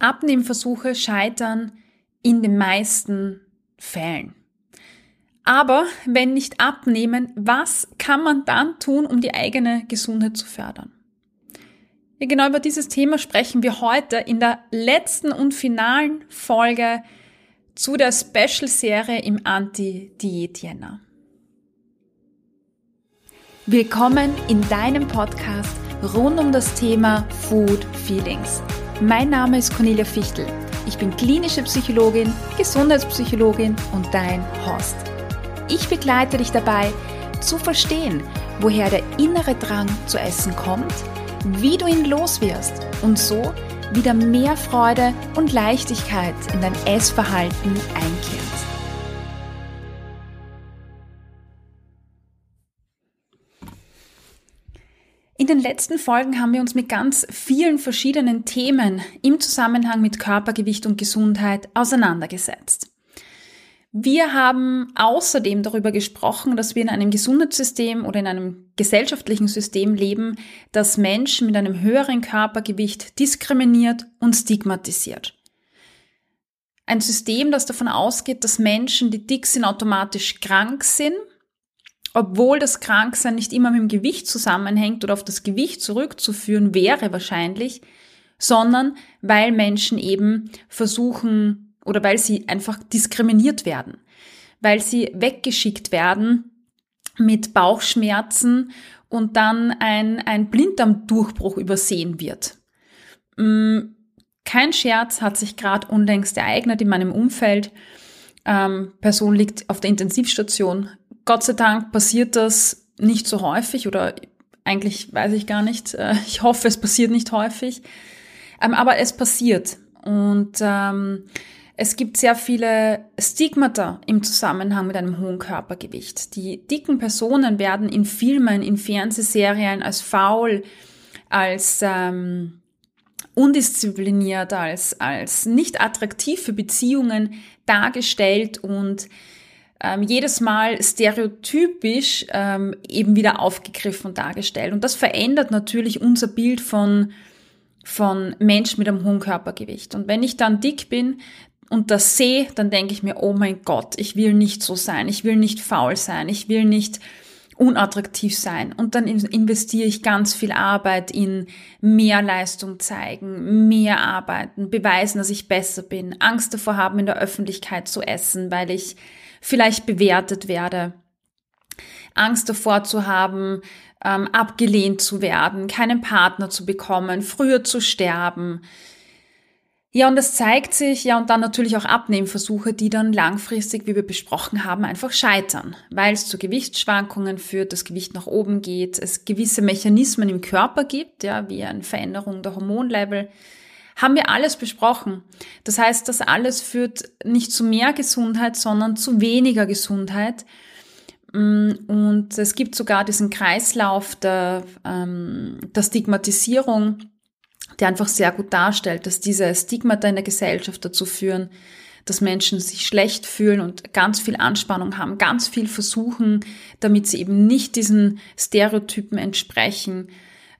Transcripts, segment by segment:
Abnehmversuche scheitern in den meisten Fällen. Aber wenn nicht abnehmen, was kann man dann tun, um die eigene Gesundheit zu fördern? Ja, genau über dieses Thema sprechen wir heute in der letzten und finalen Folge zu der Special-Serie im Anti-Diät-Jänner. Willkommen in deinem Podcast rund um das Thema Food Feelings. Mein Name ist Cornelia Fichtel. Ich bin klinische Psychologin, Gesundheitspsychologin und dein Host. Ich begleite dich dabei, zu verstehen, woher der innere Drang zu essen kommt, wie du ihn loswirst und so wieder mehr Freude und Leichtigkeit in dein Essverhalten einkehrt. In den letzten Folgen haben wir uns mit ganz vielen verschiedenen Themen im Zusammenhang mit Körpergewicht und Gesundheit auseinandergesetzt. Wir haben außerdem darüber gesprochen, dass wir in einem Gesundheitssystem oder in einem gesellschaftlichen System leben, das Menschen mit einem höheren Körpergewicht diskriminiert und stigmatisiert. Ein System, das davon ausgeht, dass Menschen, die dick sind, automatisch krank sind obwohl das Kranksein nicht immer mit dem Gewicht zusammenhängt oder auf das Gewicht zurückzuführen wäre wahrscheinlich, sondern weil Menschen eben versuchen oder weil sie einfach diskriminiert werden, weil sie weggeschickt werden mit Bauchschmerzen und dann ein, ein Blinddarmdurchbruch übersehen wird. Mm, kein Scherz hat sich gerade unlängst ereignet in meinem Umfeld. Ähm, Person liegt auf der Intensivstation, Gott sei Dank passiert das nicht so häufig oder eigentlich weiß ich gar nicht. Äh, ich hoffe, es passiert nicht häufig. Ähm, aber es passiert. Und ähm, es gibt sehr viele Stigmata im Zusammenhang mit einem hohen Körpergewicht. Die dicken Personen werden in Filmen, in Fernsehserien als faul, als ähm, undiszipliniert, als, als nicht attraktiv für Beziehungen dargestellt und ähm, jedes Mal stereotypisch ähm, eben wieder aufgegriffen und dargestellt. Und das verändert natürlich unser Bild von, von Menschen mit einem hohen Körpergewicht. Und wenn ich dann dick bin und das sehe, dann denke ich mir, oh mein Gott, ich will nicht so sein, ich will nicht faul sein, ich will nicht unattraktiv sein. Und dann investiere ich ganz viel Arbeit in mehr Leistung zeigen, mehr arbeiten, beweisen, dass ich besser bin, Angst davor haben, in der Öffentlichkeit zu essen, weil ich vielleicht bewertet werde. Angst davor zu haben, ähm, abgelehnt zu werden, keinen Partner zu bekommen, früher zu sterben. Ja, und es zeigt sich, ja, und dann natürlich auch Abnehmversuche, die dann langfristig, wie wir besprochen haben, einfach scheitern, weil es zu Gewichtsschwankungen führt, das Gewicht nach oben geht, es gewisse Mechanismen im Körper gibt, ja, wie eine Veränderung der Hormonlevel, haben wir alles besprochen. Das heißt, das alles führt nicht zu mehr Gesundheit, sondern zu weniger Gesundheit. Mm, und es gibt sogar diesen Kreislauf der, ähm, der Stigmatisierung, der einfach sehr gut darstellt, dass diese Stigmata in der Gesellschaft dazu führen, dass Menschen sich schlecht fühlen und ganz viel Anspannung haben, ganz viel versuchen, damit sie eben nicht diesen Stereotypen entsprechen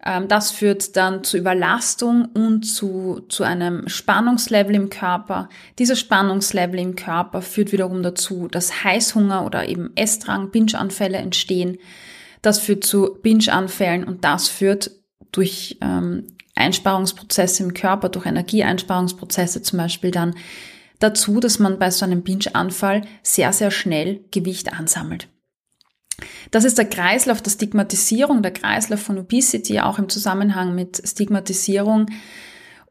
das führt dann zu Überlastung und zu, zu einem Spannungslevel im Körper. Dieser Spannungslevel im Körper führt wiederum dazu, dass Heißhunger oder eben Essdrang, Binge-Anfälle entstehen. Das führt zu Binge-Anfällen und das führt durch ähm, Einsparungsprozesse im Körper, durch Energieeinsparungsprozesse zum Beispiel dann dazu, dass man bei so einem Binge-Anfall sehr, sehr schnell Gewicht ansammelt. Das ist der Kreislauf der Stigmatisierung, der Kreislauf von Obesity, auch im Zusammenhang mit Stigmatisierung.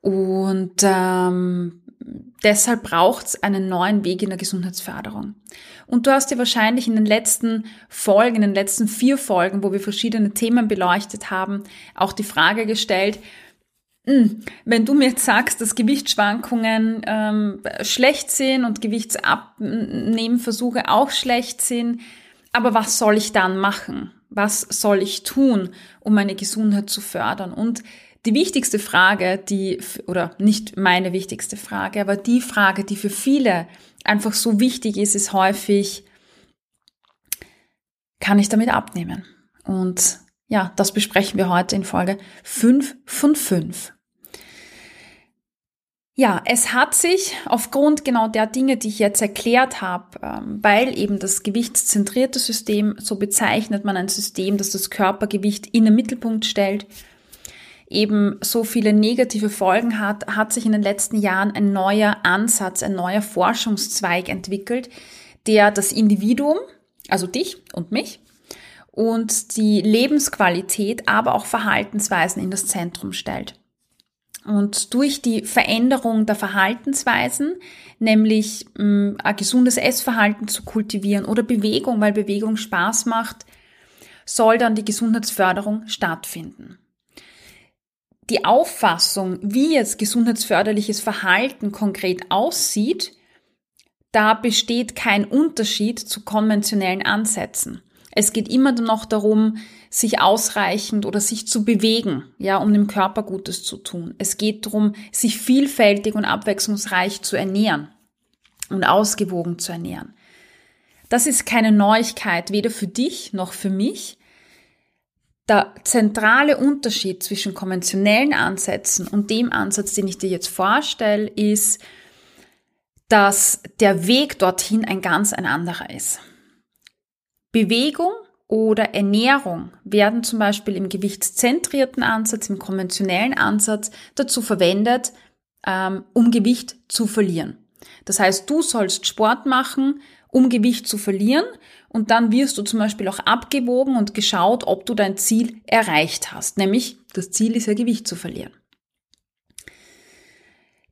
Und ähm, deshalb braucht es einen neuen Weg in der Gesundheitsförderung. Und du hast dir wahrscheinlich in den letzten Folgen, in den letzten vier Folgen, wo wir verschiedene Themen beleuchtet haben, auch die Frage gestellt, hm, wenn du mir jetzt sagst, dass Gewichtsschwankungen ähm, schlecht sind und Gewichtsabnehmenversuche auch schlecht sind, aber was soll ich dann machen? Was soll ich tun, um meine Gesundheit zu fördern? Und die wichtigste Frage, die, oder nicht meine wichtigste Frage, aber die Frage, die für viele einfach so wichtig ist, ist häufig, kann ich damit abnehmen? Und ja, das besprechen wir heute in Folge 5 von 5. Ja, es hat sich aufgrund genau der Dinge, die ich jetzt erklärt habe, ähm, weil eben das gewichtszentrierte System, so bezeichnet man ein System, das das Körpergewicht in den Mittelpunkt stellt, eben so viele negative Folgen hat, hat sich in den letzten Jahren ein neuer Ansatz, ein neuer Forschungszweig entwickelt, der das Individuum, also dich und mich, und die Lebensqualität, aber auch Verhaltensweisen in das Zentrum stellt. Und durch die Veränderung der Verhaltensweisen, nämlich mh, mm, ein gesundes Essverhalten zu kultivieren oder Bewegung, weil Bewegung Spaß macht, soll dann die Gesundheitsförderung stattfinden. Die Auffassung, wie jetzt gesundheitsförderliches Verhalten konkret aussieht, da besteht kein Unterschied zu konventionellen Ansätzen. Es geht immer noch darum, sich ausreichend oder sich zu bewegen, ja, um dem Körper Gutes zu tun. Es geht darum, sich vielfältig und abwechslungsreich zu ernähren und ausgewogen zu ernähren. Das ist keine Neuigkeit, weder für dich noch für mich. Der zentrale Unterschied zwischen konventionellen Ansätzen und dem Ansatz, den ich dir jetzt vorstelle, ist, dass der Weg dorthin ein ganz ein anderer ist. Bewegung oder Ernährung werden zum Beispiel im gewichtszentrierten Ansatz, im konventionellen Ansatz dazu verwendet, ähm, um Gewicht zu verlieren. Das heißt, du sollst Sport machen, um Gewicht zu verlieren und dann wirst du zum Beispiel auch abgewogen und geschaut, ob du dein Ziel erreicht hast. Nämlich, das Ziel ist ja Gewicht zu verlieren.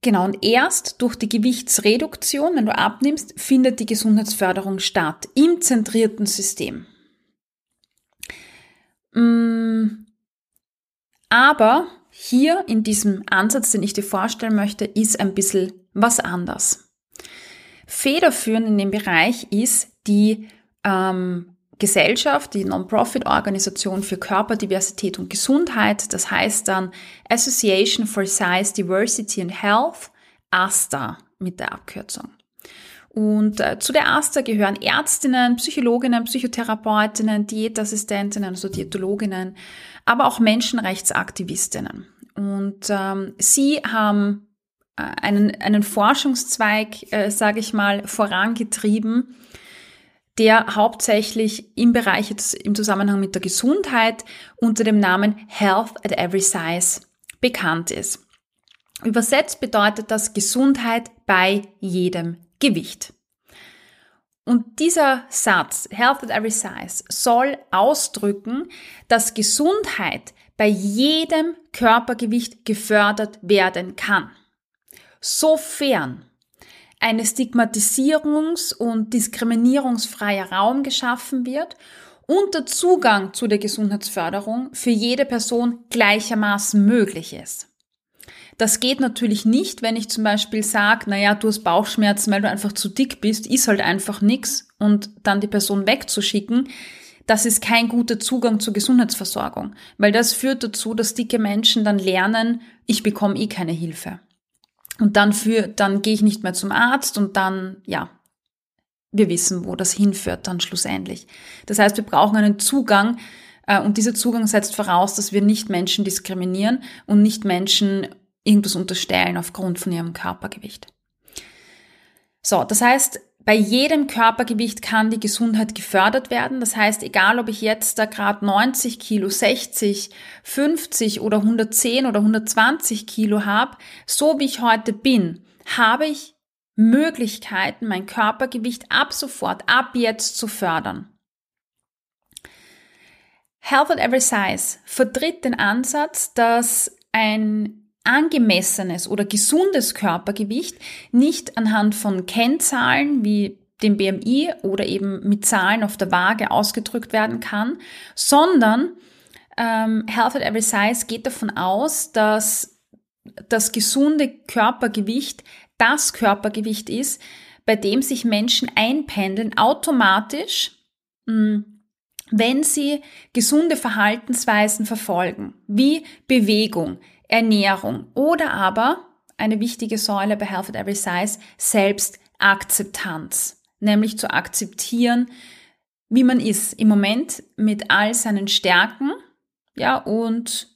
Genau, und erst durch die Gewichtsreduktion, wenn du abnimmst, findet die Gesundheitsförderung statt im zentrierten System. Mm, aber hier in diesem Ansatz, den ich dir vorstellen möchte, ist ein bisschen was anders. Federführend in dem Bereich ist die ähm, Gesellschaft, die Non-Profit-Organisation für Körperdiversität und Gesundheit, das heißt dann Association for Size, Diversity and Health, ASTA mit der Abkürzung. Und äh, zu der ASTA gehören Ärztinnen, Psychologinnen, Psychotherapeutinnen, Diätassistentinnen, also Diätologinnen, aber auch Menschenrechtsaktivistinnen. Und ähm, sie haben äh, einen, einen Forschungszweig, äh, sage ich mal, vorangetrieben, der hauptsächlich im Bereich jetzt im Zusammenhang mit der Gesundheit unter dem Namen Health at Every Size bekannt ist. Übersetzt bedeutet das Gesundheit bei jedem Gewicht. Und dieser Satz, Health at Every Size, soll ausdrücken, dass Gesundheit bei jedem Körpergewicht gefördert werden kann. Sofern eine Stigmatisierungs- und diskriminierungsfreier Raum geschaffen wird und der Zugang zu der Gesundheitsförderung für jede Person gleichermaßen möglich ist. Das geht natürlich nicht, wenn ich zum Beispiel sage, naja, du hast Bauchschmerzen, weil du einfach zu dick bist, ist halt einfach nix und dann die Person wegzuschicken. Das ist kein guter Zugang zur Gesundheitsversorgung, weil das führt dazu, dass dicke Menschen dann lernen, ich bekomme eh keine Hilfe. Und dann für, dann gehe ich nicht mehr zum Arzt und dann, ja, wir wissen, wo das hinführt dann schlussendlich. Das heißt, wir brauchen einen Zugang äh, und dieser Zugang setzt voraus, dass wir nicht Menschen diskriminieren und nicht Menschen irgendwas unterstellen aufgrund von ihrem Körpergewicht. So, das heißt, bei jedem Körpergewicht kann die Gesundheit gefördert werden. Das heißt, egal ob ich jetzt da gerade 90 Kilo, 60, 50 oder 110 oder 120 Kilo habe, so wie ich heute bin, habe ich Möglichkeiten, mein Körpergewicht ab sofort, ab jetzt zu fördern. Health at Every Size vertritt den Ansatz, dass ein angemessenes oder gesundes Körpergewicht nicht anhand von Kennzahlen wie dem BMI oder eben mit Zahlen auf der Waage ausgedrückt werden kann, sondern ähm, Health at Every Size geht davon aus, dass das gesunde Körpergewicht das Körpergewicht ist, bei dem sich Menschen einpendeln automatisch, mh, hm, wenn sie gesunde Verhaltensweisen verfolgen, wie Bewegung, Ernährung oder aber eine wichtige Säule bei Health at Every Size, Selbstakzeptanz, nämlich zu akzeptieren, wie man ist im Moment mit all seinen Stärken, ja, und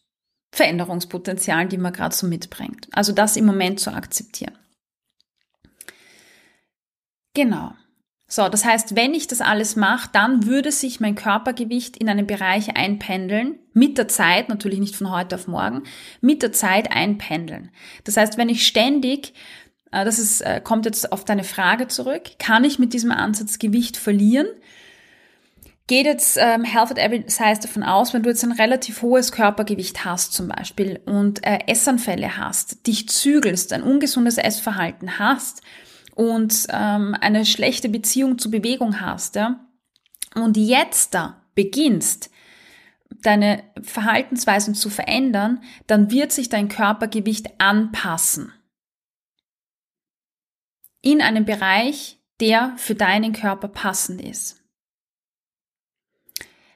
Veränderungspotenzialen, die man gerade so mitbringt. Also das im Moment zu akzeptieren. Genau. So, das heißt, wenn ich das alles mache, dann würde sich mein Körpergewicht in einen Bereich einpendeln, mit der Zeit, natürlich nicht von heute auf morgen, mit der Zeit einpendeln. Das heißt, wenn ich ständig, äh, das ist, äh, kommt jetzt auf deine Frage zurück, kann ich mit diesem Ansatz Gewicht verlieren? Geht jetzt ähm, Health at Every Size davon aus, wenn du jetzt ein relativ hohes Körpergewicht hast zum Beispiel und äh, Essanfälle hast, dich zügelst, ein ungesundes Essverhalten hast, und ähm, eine schlechte Beziehung zur Bewegung hast, ja, und jetzt da beginnst, deine Verhaltensweisen zu verändern, dann wird sich dein Körpergewicht anpassen. In einem Bereich, der für deinen Körper passend ist.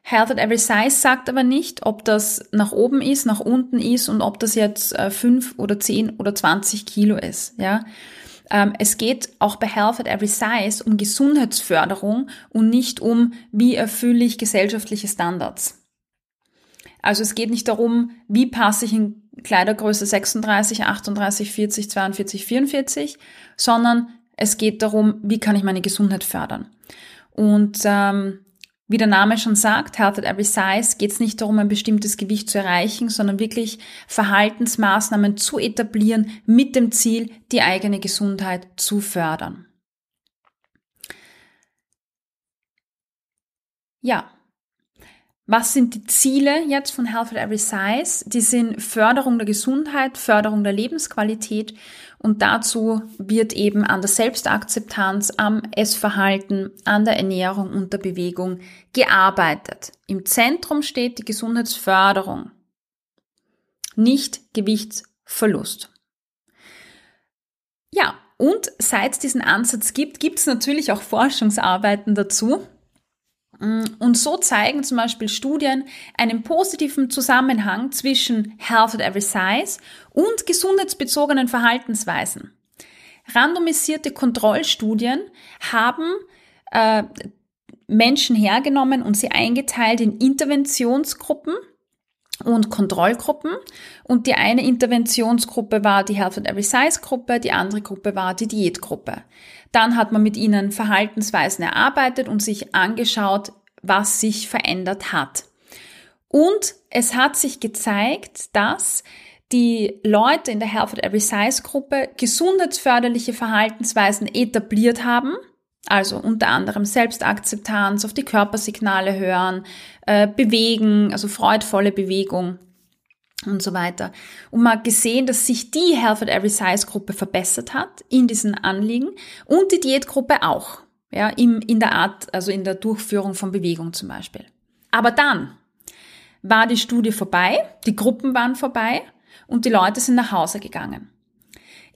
Health at Every Size sagt aber nicht, ob das nach oben ist, nach unten ist und ob das jetzt äh, 5 oder 10 oder 20 Kilo ist. Ja? Ähm, es geht auch bei Health at Every Size um Gesundheitsförderung und nicht um, wie erfülle ich gesellschaftliche Standards. Also es geht nicht darum, wie passe ich in Kleidergröße 36, 38, 40, 42, 44, sondern es geht darum, wie kann ich meine Gesundheit fördern. Und ähm, wie der Name schon sagt, Health at Every Size, geht es nicht darum, ein bestimmtes Gewicht zu erreichen, sondern wirklich Verhaltensmaßnahmen zu etablieren mit dem Ziel, die eigene Gesundheit zu fördern. Ja, was sind die Ziele jetzt von Health at Every Size? Die sind Förderung der Gesundheit, Förderung der Lebensqualität und dazu wird eben an der Selbstakzeptanz, am Essverhalten, an der Ernährung und der Bewegung gearbeitet. Im Zentrum steht die Gesundheitsförderung, nicht Gewichtsverlust. Ja, und seit es diesen Ansatz gibt, gibt es natürlich auch Forschungsarbeiten dazu. Und so zeigen zum Beispiel Studien einen positiven Zusammenhang zwischen Health at Every Size und gesundheitsbezogenen Verhaltensweisen. Randomisierte Kontrollstudien haben äh, Menschen hergenommen und sie eingeteilt in Interventionsgruppen und Kontrollgruppen. Und die eine Interventionsgruppe war die Health at Every Size Gruppe, die andere Gruppe war die Diätgruppe. Dann hat man mit ihnen Verhaltensweisen erarbeitet und sich angeschaut, was sich verändert hat. Und es hat sich gezeigt, dass die Leute in der Health at Every Size Gruppe gesundheitsförderliche Verhaltensweisen etabliert haben, also unter anderem Selbstakzeptanz, auf die Körpersignale hören, äh, bewegen, also freudvolle Bewegung und so weiter. Und man hat gesehen, dass sich die Health at Every Size Gruppe verbessert hat in diesen Anliegen und die Diätgruppe auch. Ja, im, in der Art, also in der Durchführung von Bewegung zum Beispiel. Aber dann war die Studie vorbei, die Gruppen waren vorbei und die Leute sind nach Hause gegangen.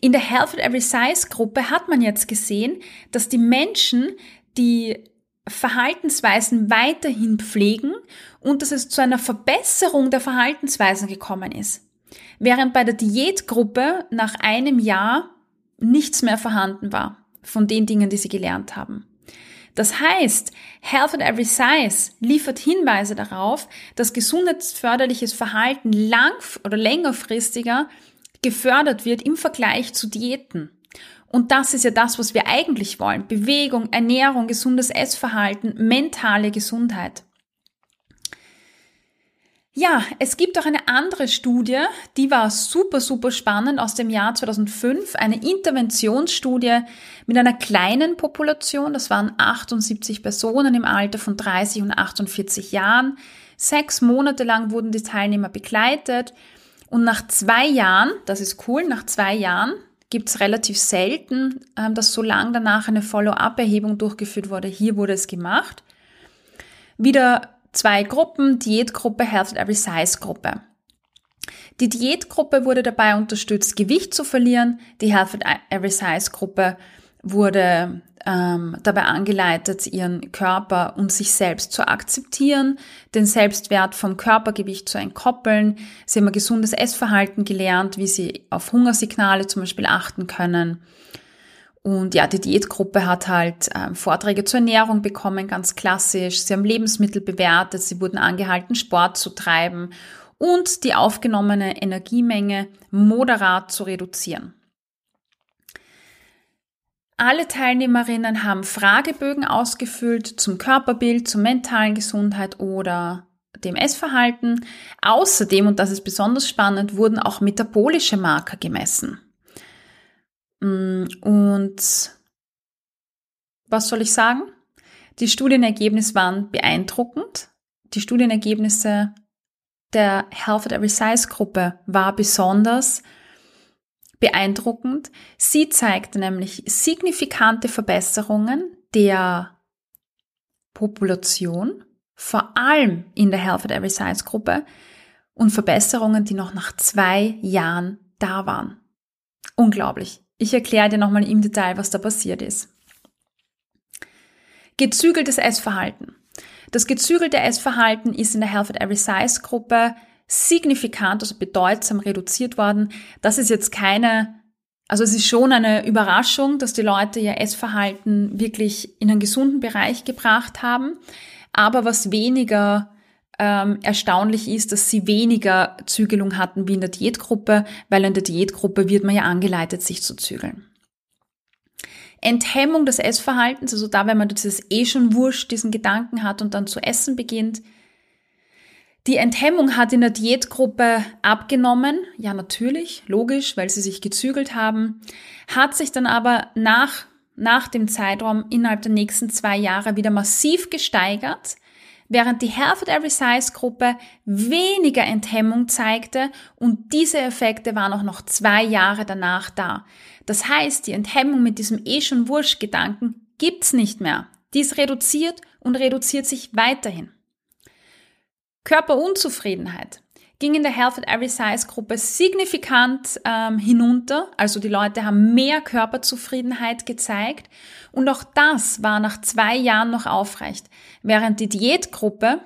In der Health at Every Size Gruppe hat man jetzt gesehen, dass die Menschen, die Verhaltensweisen weiterhin pflegen und dass es zu einer Verbesserung der Verhaltensweisen gekommen ist. Während bei der Diätgruppe nach einem Jahr nichts mehr vorhanden war von den Dingen, die sie gelernt haben. Das heißt, Health at Every Size liefert Hinweise darauf, dass gesundheitsförderliches Verhalten lang oder längerfristiger gefördert wird im Vergleich zu Diäten. Und das ist ja das, was wir eigentlich wollen. Bewegung, Ernährung, gesundes Essverhalten, mentale Gesundheit. Ja, es gibt auch eine andere Studie, die war super, super spannend aus dem Jahr 2005, eine Interventionsstudie mit einer kleinen Population, das waren 78 Personen im Alter von 30 und 48 Jahren. Sechs Monate lang wurden die Teilnehmer begleitet und nach zwei Jahren, das ist cool, nach zwei Jahren gibt es relativ selten, ähm, dass so lang danach eine Follow-up-Erhebung durchgeführt wurde. Hier wurde es gemacht. Wieder zwei Gruppen, Diätgruppe, Health at Every Size Gruppe. Die Diätgruppe wurde dabei unterstützt, Gewicht zu verlieren. Die Health at Every Size Gruppe wurde ähm, dabei angeleitet, ihren Körper und sich selbst zu akzeptieren, den Selbstwert vom Körpergewicht zu entkoppeln. Sie haben ein gesundes Essverhalten gelernt, wie sie auf Hungersignale zum Beispiel achten können und ja, die Diätgruppe hat halt äh, Vorträge zur Ernährung bekommen, ganz klassisch. Sie haben Lebensmittel bewertet, sie wurden angehalten, Sport zu treiben und die aufgenommene Energiemenge moderat zu reduzieren. Alle Teilnehmerinnen haben Fragebögen ausgefüllt zum Körperbild, zur mentalen Gesundheit oder dem Essverhalten. Außerdem, und das ist besonders spannend, wurden auch metabolische Marker gemessen. Mm, und was soll ich sagen? Die Studienergebnisse waren beeindruckend. Die Studienergebnisse der Health at Every Size Gruppe war besonders beeindruckend. Sie zeigte nämlich signifikante Verbesserungen der Population, vor allem in der Health at Every Size Gruppe und Verbesserungen, die noch nach zwei Jahren da waren. Unglaublich. Ich erkläre dir nochmal im Detail, was da passiert ist. Gezügeltes Essverhalten. Das gezügelte Essverhalten ist in der Health at Every Size Gruppe signifikant, also bedeutsam reduziert worden. Das ist jetzt keine, also es ist schon eine Überraschung, dass die Leute ihr Essverhalten wirklich in einen gesunden Bereich gebracht haben. Aber was weniger ähm, erstaunlich ist, dass sie weniger Zügelung hatten wie in der Diätgruppe, weil in der Diätgruppe wird man ja angeleitet, sich zu zügeln. Enthemmung des Essverhaltens, also da, wenn man dieses eh schon wurscht, diesen Gedanken hat und dann zu essen beginnt. Die Enthemmung hat in der Diätgruppe abgenommen, ja natürlich, logisch, weil sie sich gezügelt haben, hat sich dann aber nach, nach dem Zeitraum innerhalb der nächsten zwei Jahre wieder massiv gesteigert, während die Health at Every Size Gruppe weniger Enthemmung zeigte und diese Effekte waren auch noch zwei Jahre danach da. Das heißt, die Enthemmung mit diesem eh schon wurscht Gedanken gibt's nicht mehr. Die ist reduziert und reduziert sich weiterhin. Körperunzufriedenheit ging in der Health at Every Size Gruppe signifikant ähm, hinunter. Also die Leute haben mehr Körperzufriedenheit gezeigt. Und auch das war nach zwei Jahren noch aufrecht. Während die Diätgruppe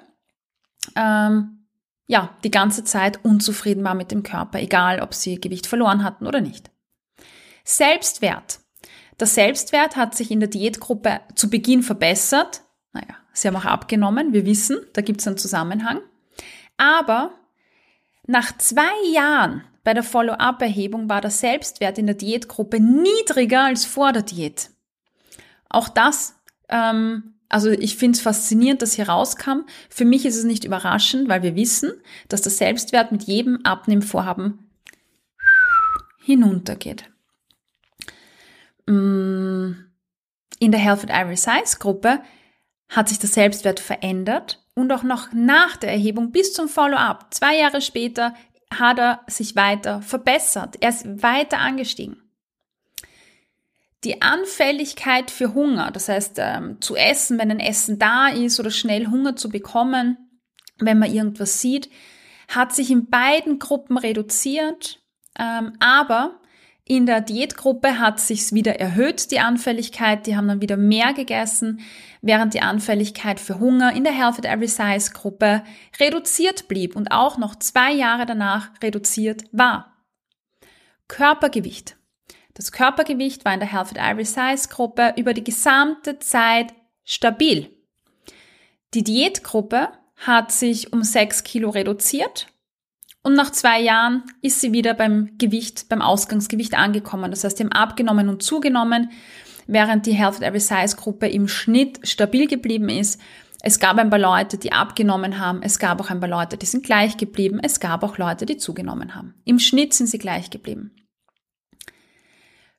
ähm, ja die ganze Zeit unzufrieden war mit dem Körper, egal ob sie Gewicht verloren hatten oder nicht. Selbstwert. Der Selbstwert hat sich in der Diätgruppe zu Beginn verbessert. Naja, sie haben auch abgenommen, wir wissen, da gibt es einen Zusammenhang. Aber nach zwei Jahren bei der Follow-up-Erhebung war der Selbstwert in der Diätgruppe niedriger als vor der Diät. Auch das, ähm, also ich finde es faszinierend, dass hier rauskam. Für mich ist es nicht überraschend, weil wir wissen, dass der Selbstwert mit jedem Abnehmvorhaben hinuntergeht. Mm, in der Health at Every Size Gruppe hat sich der Selbstwert verändert und auch noch nach der Erhebung bis zum Follow-up, zwei Jahre später, hat er sich weiter verbessert. Er ist weiter angestiegen. Die Anfälligkeit für Hunger, das heißt ähm, zu essen, wenn ein Essen da ist oder schnell Hunger zu bekommen, wenn man irgendwas sieht, hat sich in beiden Gruppen reduziert, ähm, aber in der Diätgruppe hat sich's wieder erhöht, die Anfälligkeit. Die haben dann wieder mehr gegessen, während die Anfälligkeit für Hunger in der Health at Every Size Gruppe reduziert blieb und auch noch zwei Jahre danach reduziert war. Körpergewicht. Das Körpergewicht war in der Health at Every Size Gruppe über die gesamte Zeit stabil. Die Diätgruppe hat sich um sechs Kilo reduziert und nach zwei Jahren ist sie wieder beim Gewicht, beim Ausgangsgewicht angekommen. Das heißt, sie haben abgenommen und zugenommen, während die Health at Every Size Gruppe im Schnitt stabil geblieben ist. Es gab ein paar Leute, die abgenommen haben. Es gab auch ein paar Leute, die sind gleich geblieben. Es gab auch Leute, die zugenommen haben. Im Schnitt sind sie gleich geblieben.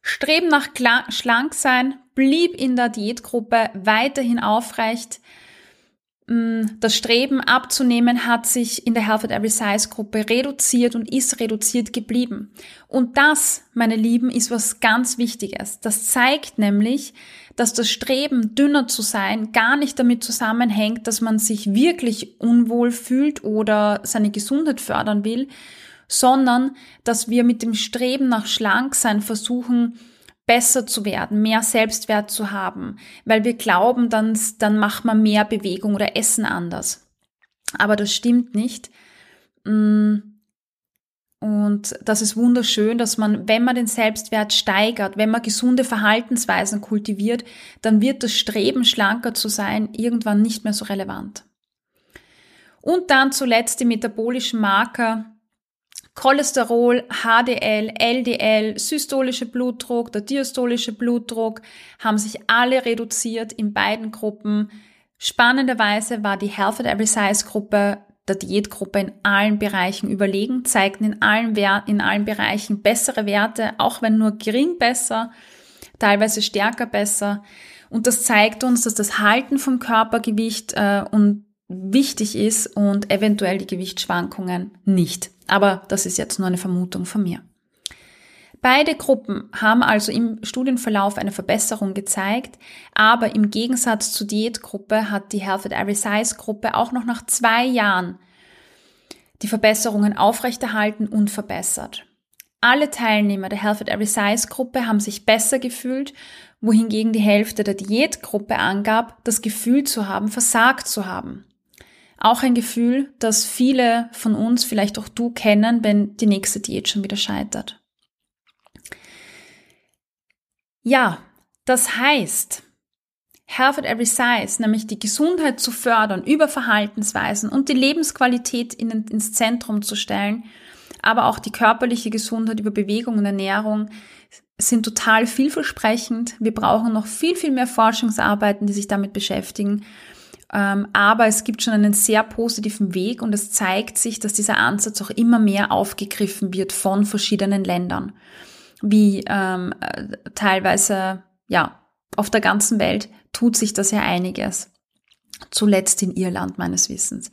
Streben nach Schlanksein blieb in der Diätgruppe weiterhin aufrecht. Mm, das Streben abzunehmen hat sich in der Health at Every Size Gruppe reduziert und ist reduziert geblieben. Und das, meine Lieben, ist was ganz Wichtiges. Das zeigt nämlich, dass das Streben, dünner zu sein, gar nicht damit zusammenhängt, dass man sich wirklich unwohl fühlt oder seine Gesundheit fördern will, sondern dass wir mit dem Streben nach Schlanksein versuchen, besser zu werden, mehr Selbstwert zu haben, weil wir glauben, dann, dann macht man mehr Bewegung oder Essen anders. Aber das stimmt nicht. Mm. Und das ist wunderschön, dass man, wenn man den Selbstwert steigert, wenn man gesunde Verhaltensweisen kultiviert, dann wird das Streben, schlanker zu sein, irgendwann nicht mehr so relevant. Und dann zuletzt die metabolischen Marker Cholesterol, HDL, LDL, systolische Blutdruck, der diastolische Blutdruck haben sich alle reduziert in beiden Gruppen. Spannenderweise war die Health at Every Size Gruppe der Diätgruppe in allen Bereichen überlegen, zeigten in allen, in allen Bereichen bessere Werte, auch wenn nur gering besser, teilweise stärker besser. Und das zeigt uns, dass das Halten vom Körpergewicht äh, und wichtig ist und eventuell die Gewichtsschwankungen nicht. Aber das ist jetzt nur eine Vermutung von mir. Beide Gruppen haben also im Studienverlauf eine Verbesserung gezeigt, aber im Gegensatz zur Diätgruppe hat die Health at Every Size Gruppe auch noch nach zwei Jahren die Verbesserungen aufrechterhalten und verbessert. Alle Teilnehmer der Health at Every Size Gruppe haben sich besser gefühlt, wohingegen die Hälfte der Diätgruppe angab, das Gefühl zu haben, versagt zu haben. Auch ein Gefühl, das viele von uns, vielleicht auch du, kennen, wenn die nächste Diät schon wieder scheitert. Ja, das heißt, Health at Every Size, nämlich die Gesundheit zu fördern über Verhaltensweisen und die Lebensqualität in, ins Zentrum zu stellen, aber auch die körperliche Gesundheit über Bewegung und Ernährung sind total vielversprechend. Wir brauchen noch viel, viel mehr Forschungsarbeiten, die sich damit beschäftigen. Ähm, aber es gibt schon einen sehr positiven Weg und es zeigt sich, dass dieser Ansatz auch immer mehr aufgegriffen wird von verschiedenen Ländern wie ähm, äh, teilweise, ja, auf der ganzen Welt tut sich das ja einiges. Zuletzt in Irland meines Wissens.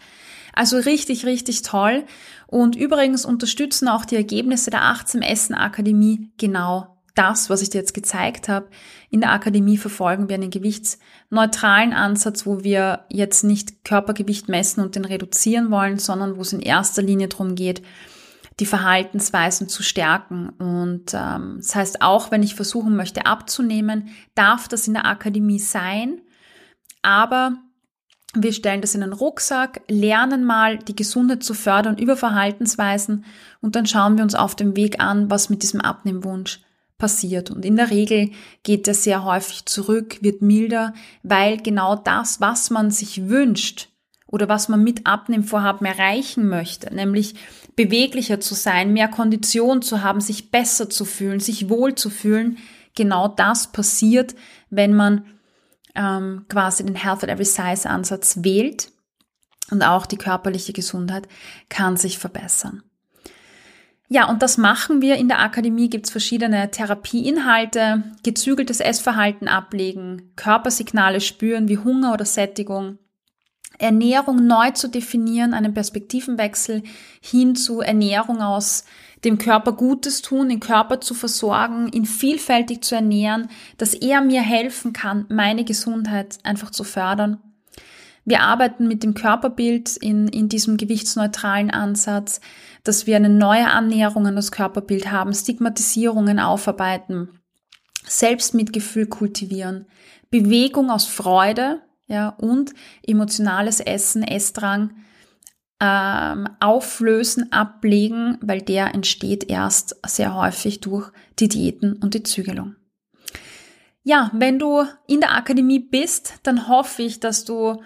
Also richtig, richtig toll. Und übrigens unterstützen auch die Ergebnisse der 18 Essen Akademie genau das, was ich dir jetzt gezeigt habe. In der Akademie verfolgen wir einen gewichtsneutralen Ansatz, wo wir jetzt nicht Körpergewicht messen und den reduzieren wollen, sondern wo es in erster Linie darum geht, die Verhaltensweisen zu stärken. Und ähm, das heißt, auch wenn ich versuchen möchte abzunehmen, darf das in der Akademie sein. Aber wir stellen das in einen Rucksack, lernen mal die Gesundheit zu fördern über Verhaltensweisen und dann schauen wir uns auf dem Weg an, was mit diesem Abnehmwunsch passiert. Und in der Regel geht er sehr häufig zurück, wird milder, weil genau das, was man sich wünscht oder was man mit Abnehmvorhaben erreichen möchte, nämlich beweglicher zu sein, mehr Kondition zu haben, sich besser zu fühlen, sich wohl zu fühlen. Genau das passiert, wenn man ähm, quasi den Health at Every Size Ansatz wählt und auch die körperliche Gesundheit kann sich verbessern. Ja, und das machen wir. In der Akademie gibt es verschiedene Therapieinhalte, gezügeltes Essverhalten ablegen, Körpersignale spüren wie Hunger oder Sättigung, Ernährung neu zu definieren, einen Perspektivenwechsel hin zu Ernährung aus dem Körper Gutes tun, den Körper zu versorgen, ihn vielfältig zu ernähren, dass er mir helfen kann, meine Gesundheit einfach zu fördern. Wir arbeiten mit dem Körperbild in, in diesem gewichtsneutralen Ansatz, dass wir eine neue Annäherung an das Körperbild haben, Stigmatisierungen aufarbeiten, Selbstmitgefühl kultivieren, Bewegung aus Freude, ja, und emotionales Essen, Essdrang ähm, auflösen, ablegen, weil der entsteht erst sehr häufig durch die Diäten und die Zügelung. Ja, wenn du in der Akademie bist, dann hoffe ich, dass du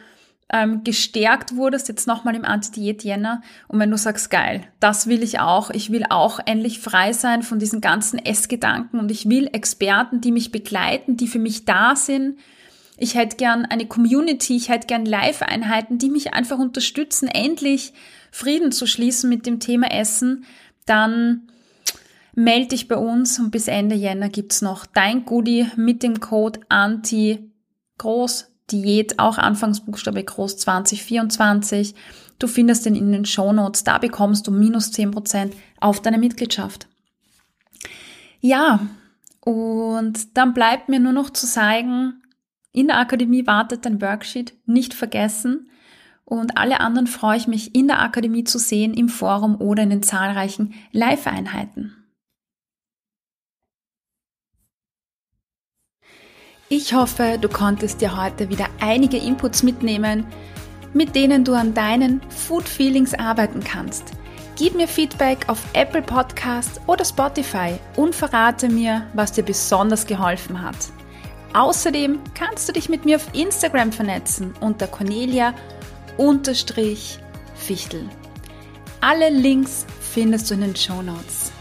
ähm, gestärkt wurdest, jetzt nochmal im Anti-Diät-Jänner. Und wenn du sagst, geil, das will ich auch, ich will auch endlich frei sein von diesen ganzen Essgedanken und ich will Experten, die mich begleiten, die für mich da sind, ich hätte gern eine Community, ich hätte gern Live-Einheiten, die mich einfach unterstützen, endlich Frieden zu schließen mit dem Thema Essen. Dann melde dich bei uns und bis Ende Jänner gibt's noch dein Goodie mit dem Code ANTI groß Diät, auch Anfangsbuchstabe groß 2024. Du findest den in den Show Notes. Da bekommst du minus 10% auf deine Mitgliedschaft. Ja, und dann bleibt mir nur noch zu sagen, in der Akademie wartet ein Worksheet, nicht vergessen. Und alle anderen freue ich mich in der Akademie zu sehen, im Forum oder in den zahlreichen Live-Einheiten. Ich hoffe, du konntest dir heute wieder einige Inputs mitnehmen, mit denen du an deinen Food Feelings arbeiten kannst. Gib mir Feedback auf Apple Podcast oder Spotify und verrate mir, was dir besonders geholfen hat. Außerdem kannst du dich mit mir auf Instagram vernetzen unter Cornelia Fichtel. Alle Links findest du in den Show Notes.